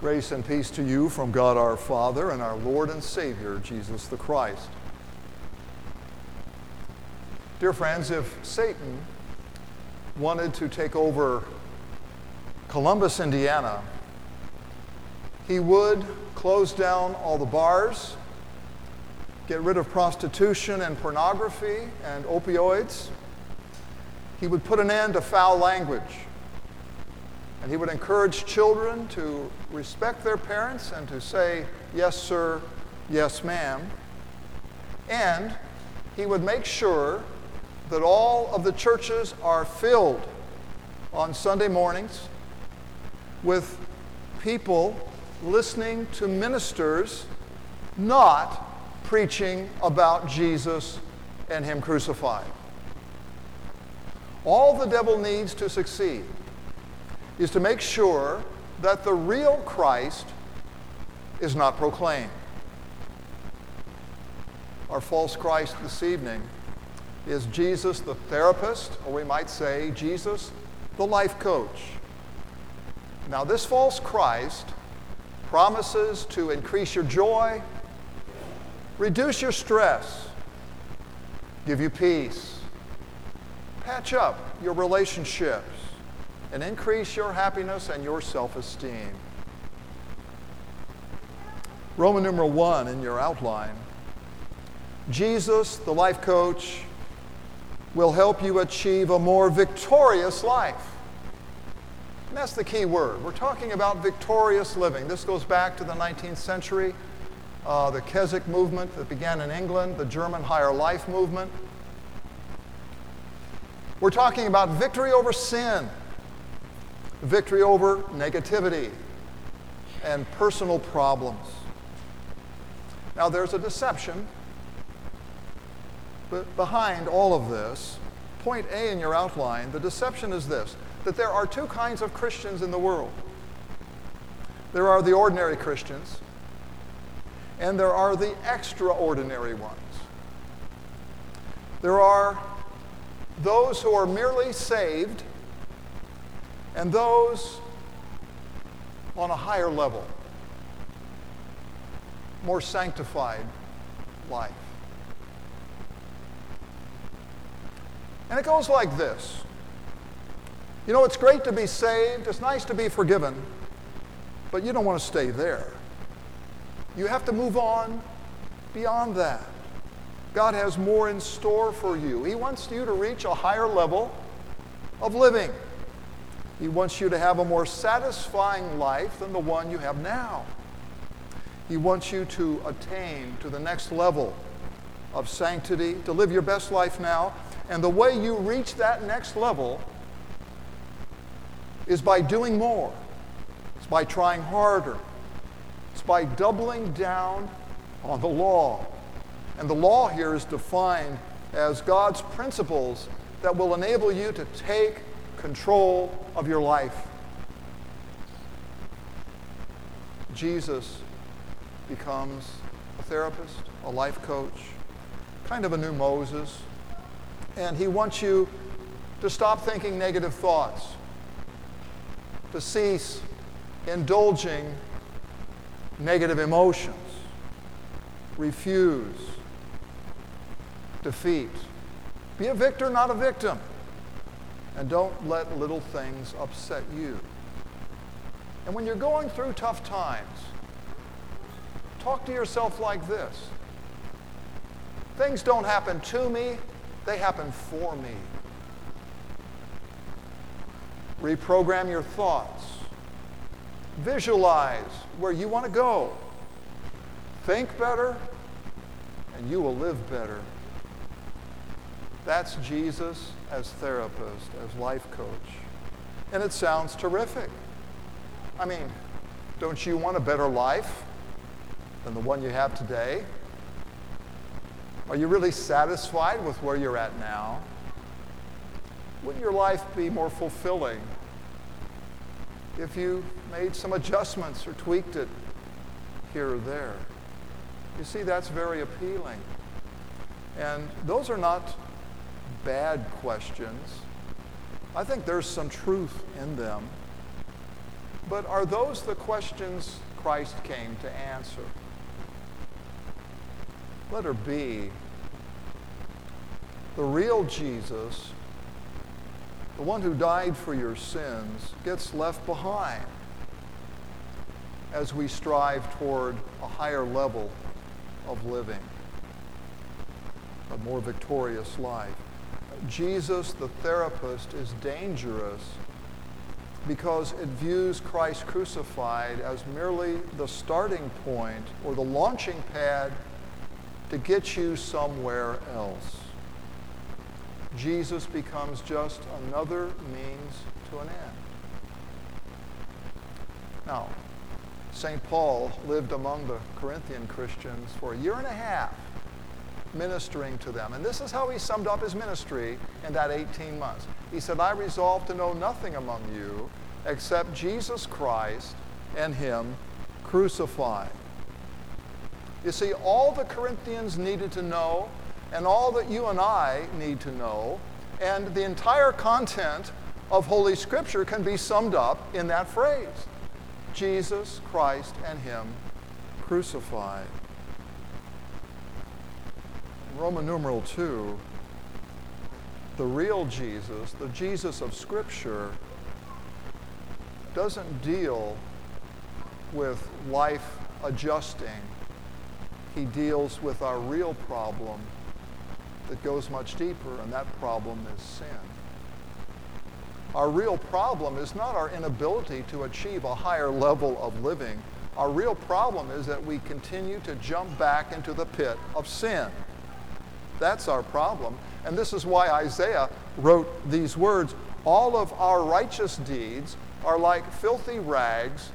Grace and peace to you from God our Father and our Lord and Savior, Jesus the Christ. Dear friends, if Satan wanted to take over Columbus, Indiana, he would close down all the bars, get rid of prostitution and pornography and opioids. He would put an end to foul language and he would encourage children to respect their parents and to say, yes, sir, yes, ma'am. And he would make sure that all of the churches are filled on Sunday mornings with people listening to ministers not preaching about Jesus and Him crucified. All the devil needs to succeed is to make sure that the real Christ is not proclaimed. Our false Christ this evening is Jesus the therapist, or we might say Jesus the life coach. Now, this false Christ promises to increase your joy, reduce your stress, give you peace, patch up your relationships, and increase your happiness and your self esteem. Roman numeral one in your outline. Jesus, the life coach, will help you achieve a more victorious life. And that's the key word. We're talking about victorious living. This goes back to the 19th century, uh, the Keswick movement that began in England, the German higher life movement. We're talking about victory over sin, victory over negativity and personal problems. Now, there's a deception but behind all of this. Point A in your outline the deception is this that there are two kinds of Christians in the world there are the ordinary Christians, and there are the extraordinary ones. There are those who are merely saved and those on a higher level, more sanctified life. And it goes like this. You know, it's great to be saved, it's nice to be forgiven, but you don't want to stay there. You have to move on beyond that. God has more in store for you. He wants you to reach a higher level of living. He wants you to have a more satisfying life than the one you have now. He wants you to attain to the next level of sanctity, to live your best life now. And the way you reach that next level is by doing more, it's by trying harder, it's by doubling down on the law. And the law here is defined as God's principles that will enable you to take control of your life. Jesus becomes a therapist, a life coach, kind of a new Moses, and he wants you to stop thinking negative thoughts, to cease indulging negative emotions, refuse defeat. Be a victor, not a victim. And don't let little things upset you. And when you're going through tough times, talk to yourself like this Things don't happen to me, they happen for me. Reprogram your thoughts. Visualize where you want to go. Think better, and you will live better. That's Jesus as therapist, as life coach. And it sounds terrific. I mean, don't you want a better life than the one you have today? Are you really satisfied with where you're at now? Wouldn't your life be more fulfilling if you made some adjustments or tweaked it here or there? You see, that's very appealing. And those are not bad questions. I think there's some truth in them. But are those the questions Christ came to answer? Letter B. The real Jesus, the one who died for your sins, gets left behind as we strive toward a higher level of living, a more victorious life. Jesus, the therapist, is dangerous because it views Christ crucified as merely the starting point or the launching pad to get you somewhere else. Jesus becomes just another means to an end. Now, St. Paul lived among the Corinthian Christians for a year and a half ministering to them. And this is how he summed up his ministry in that 18 months. He said, I resolve to know nothing among you except Jesus Christ and him crucified. You see, all the Corinthians needed to know, and all that you and I need to know, and the entire content of Holy Scripture can be summed up in that phrase Jesus Christ and him crucified. Roman numeral 2, the real Jesus, the Jesus of Scripture, doesn't deal with life adjusting. He deals with our real problem that goes much deeper, and that problem is sin. Our real problem is not our inability to achieve a higher level of living. Our real problem is that we continue to jump back into the pit of sin. That's our problem. And this is why Isaiah wrote these words All of our righteous deeds are like filthy rags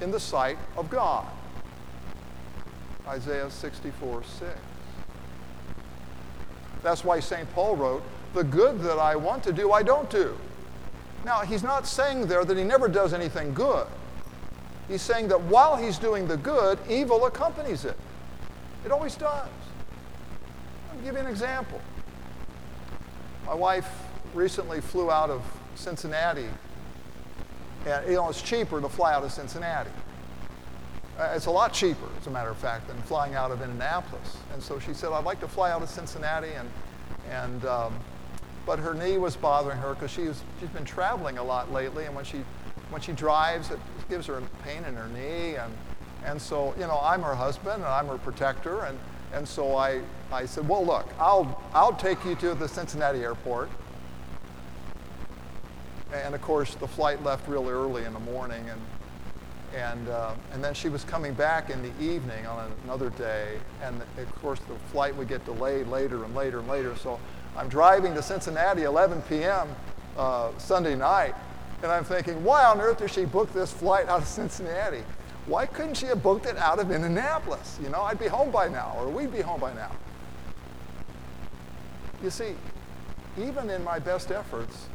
in the sight of God. Isaiah 64 6. That's why St. Paul wrote, The good that I want to do, I don't do. Now, he's not saying there that he never does anything good. He's saying that while he's doing the good, evil accompanies it. It always does. Give you an example. My wife recently flew out of Cincinnati. And, you know, it's cheaper to fly out of Cincinnati. Uh, it's a lot cheaper, as a matter of fact, than flying out of Indianapolis. And so she said, I'd like to fly out of Cincinnati. And, and, um, but her knee was bothering her because she's, she's been traveling a lot lately. And when she, when she drives, it gives her a pain in her knee. And, and so, you know, I'm her husband and I'm her protector. And, and so I, I said, well, look, I'll, I'll take you to the Cincinnati airport. And of course, the flight left really early in the morning. And, and, uh, and then she was coming back in the evening on another day. And of course, the flight would get delayed later and later and later. So I'm driving to Cincinnati 11 p.m. Uh, Sunday night. And I'm thinking, why on earth did she book this flight out of Cincinnati? Why couldn't she have booked it out of Indianapolis? You know, I'd be home by now, or we'd be home by now. You see, even in my best efforts,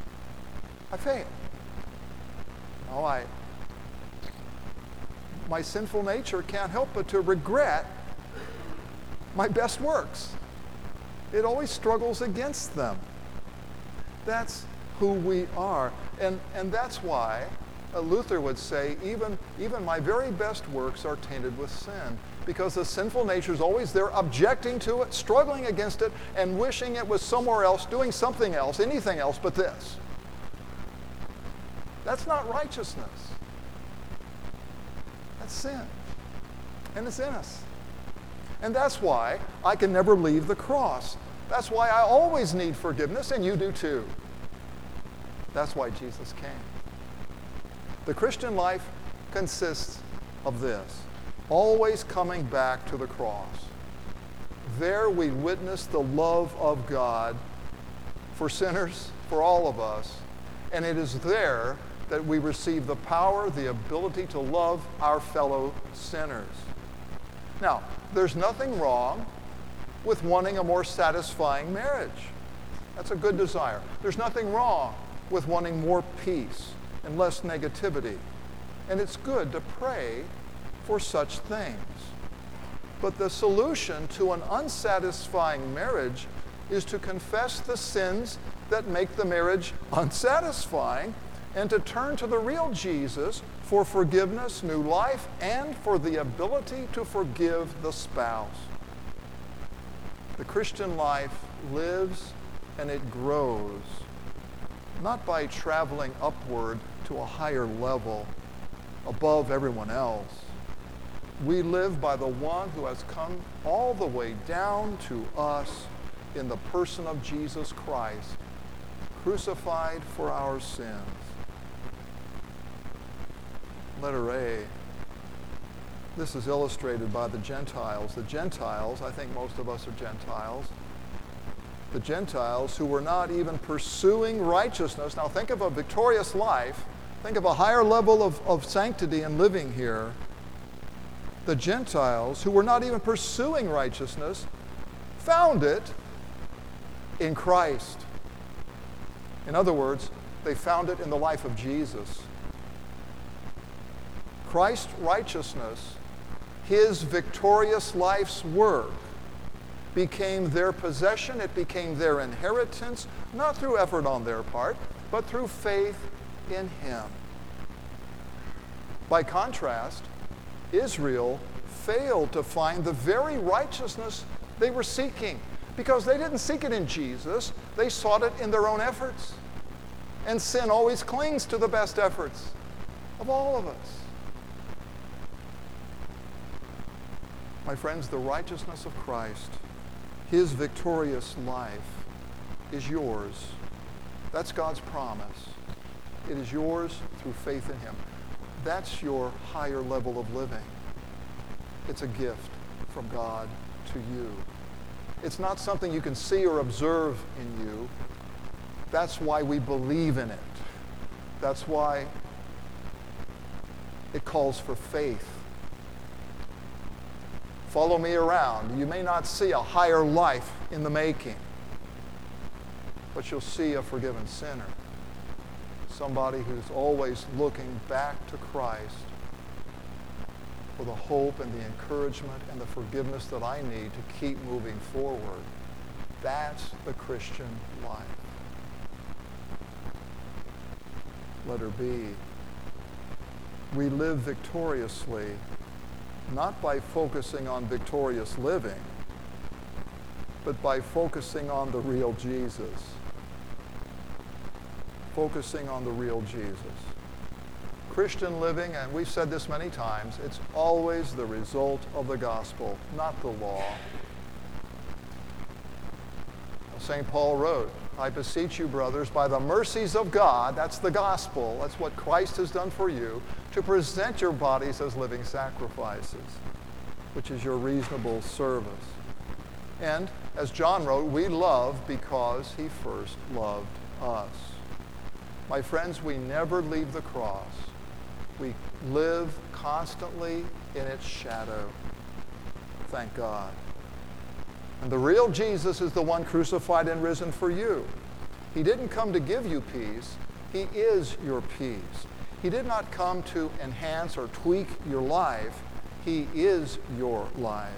I fail. Oh, I, my sinful nature can't help but to regret my best works. It always struggles against them. That's who we are. And, and that's why Luther would say, even, even my very best works are tainted with sin. Because the sinful nature is always there, objecting to it, struggling against it, and wishing it was somewhere else, doing something else, anything else but this. That's not righteousness. That's sin. And it's in us. And that's why I can never leave the cross. That's why I always need forgiveness, and you do too. That's why Jesus came. The Christian life consists of this always coming back to the cross. There we witness the love of God for sinners, for all of us, and it is there that we receive the power, the ability to love our fellow sinners. Now, there's nothing wrong with wanting a more satisfying marriage. That's a good desire. There's nothing wrong with wanting more peace and less negativity. And it's good to pray for such things. But the solution to an unsatisfying marriage is to confess the sins that make the marriage unsatisfying and to turn to the real Jesus for forgiveness, new life, and for the ability to forgive the spouse. The Christian life lives and it grows, not by traveling upward to a higher level above everyone else. We live by the one who has come all the way down to us in the person of Jesus Christ, crucified for our sins. Letter A. This is illustrated by the Gentiles. The Gentiles, I think most of us are Gentiles, the Gentiles who were not even pursuing righteousness. Now think of a victorious life, think of a higher level of, of sanctity and living here. The Gentiles who were not even pursuing righteousness found it in Christ. In other words, they found it in the life of Jesus. Christ's righteousness, his victorious life's work, became their possession, it became their inheritance, not through effort on their part, but through faith in him. By contrast, Israel failed to find the very righteousness they were seeking because they didn't seek it in Jesus, they sought it in their own efforts. And sin always clings to the best efforts of all of us. My friends, the righteousness of Christ, his victorious life, is yours. That's God's promise. It is yours through faith in him. That's your higher level of living. It's a gift from God to you. It's not something you can see or observe in you. That's why we believe in it. That's why it calls for faith. Follow me around. You may not see a higher life in the making, but you'll see a forgiven sinner. Somebody who's always looking back to Christ for the hope and the encouragement and the forgiveness that I need to keep moving forward. That's the Christian life. Let Letter B. We live victoriously not by focusing on victorious living, but by focusing on the real Jesus. Focusing on the real Jesus. Christian living, and we've said this many times, it's always the result of the gospel, not the law. St. Paul wrote, I beseech you, brothers, by the mercies of God, that's the gospel, that's what Christ has done for you, to present your bodies as living sacrifices, which is your reasonable service. And as John wrote, we love because he first loved us. My friends, we never leave the cross we live constantly in its shadow. Thank God. And the real Jesus is the one crucified and risen for you. He didn't come to give you peace. He is your peace. He did not come to enhance or tweak your life. He is your life.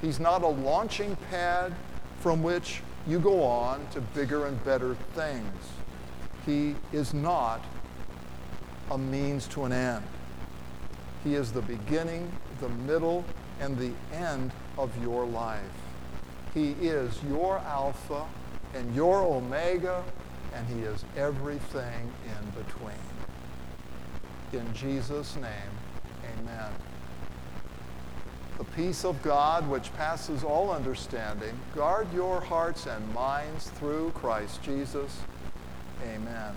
He's not a launching pad from which you go on to bigger and better things. He is not a means to an end. He is the beginning, the middle, and the end of your life. He is your Alpha and your Omega, and He is everything in between. In Jesus' name, amen. The peace of God, which passes all understanding, guard your hearts and minds through Christ Jesus. Amen.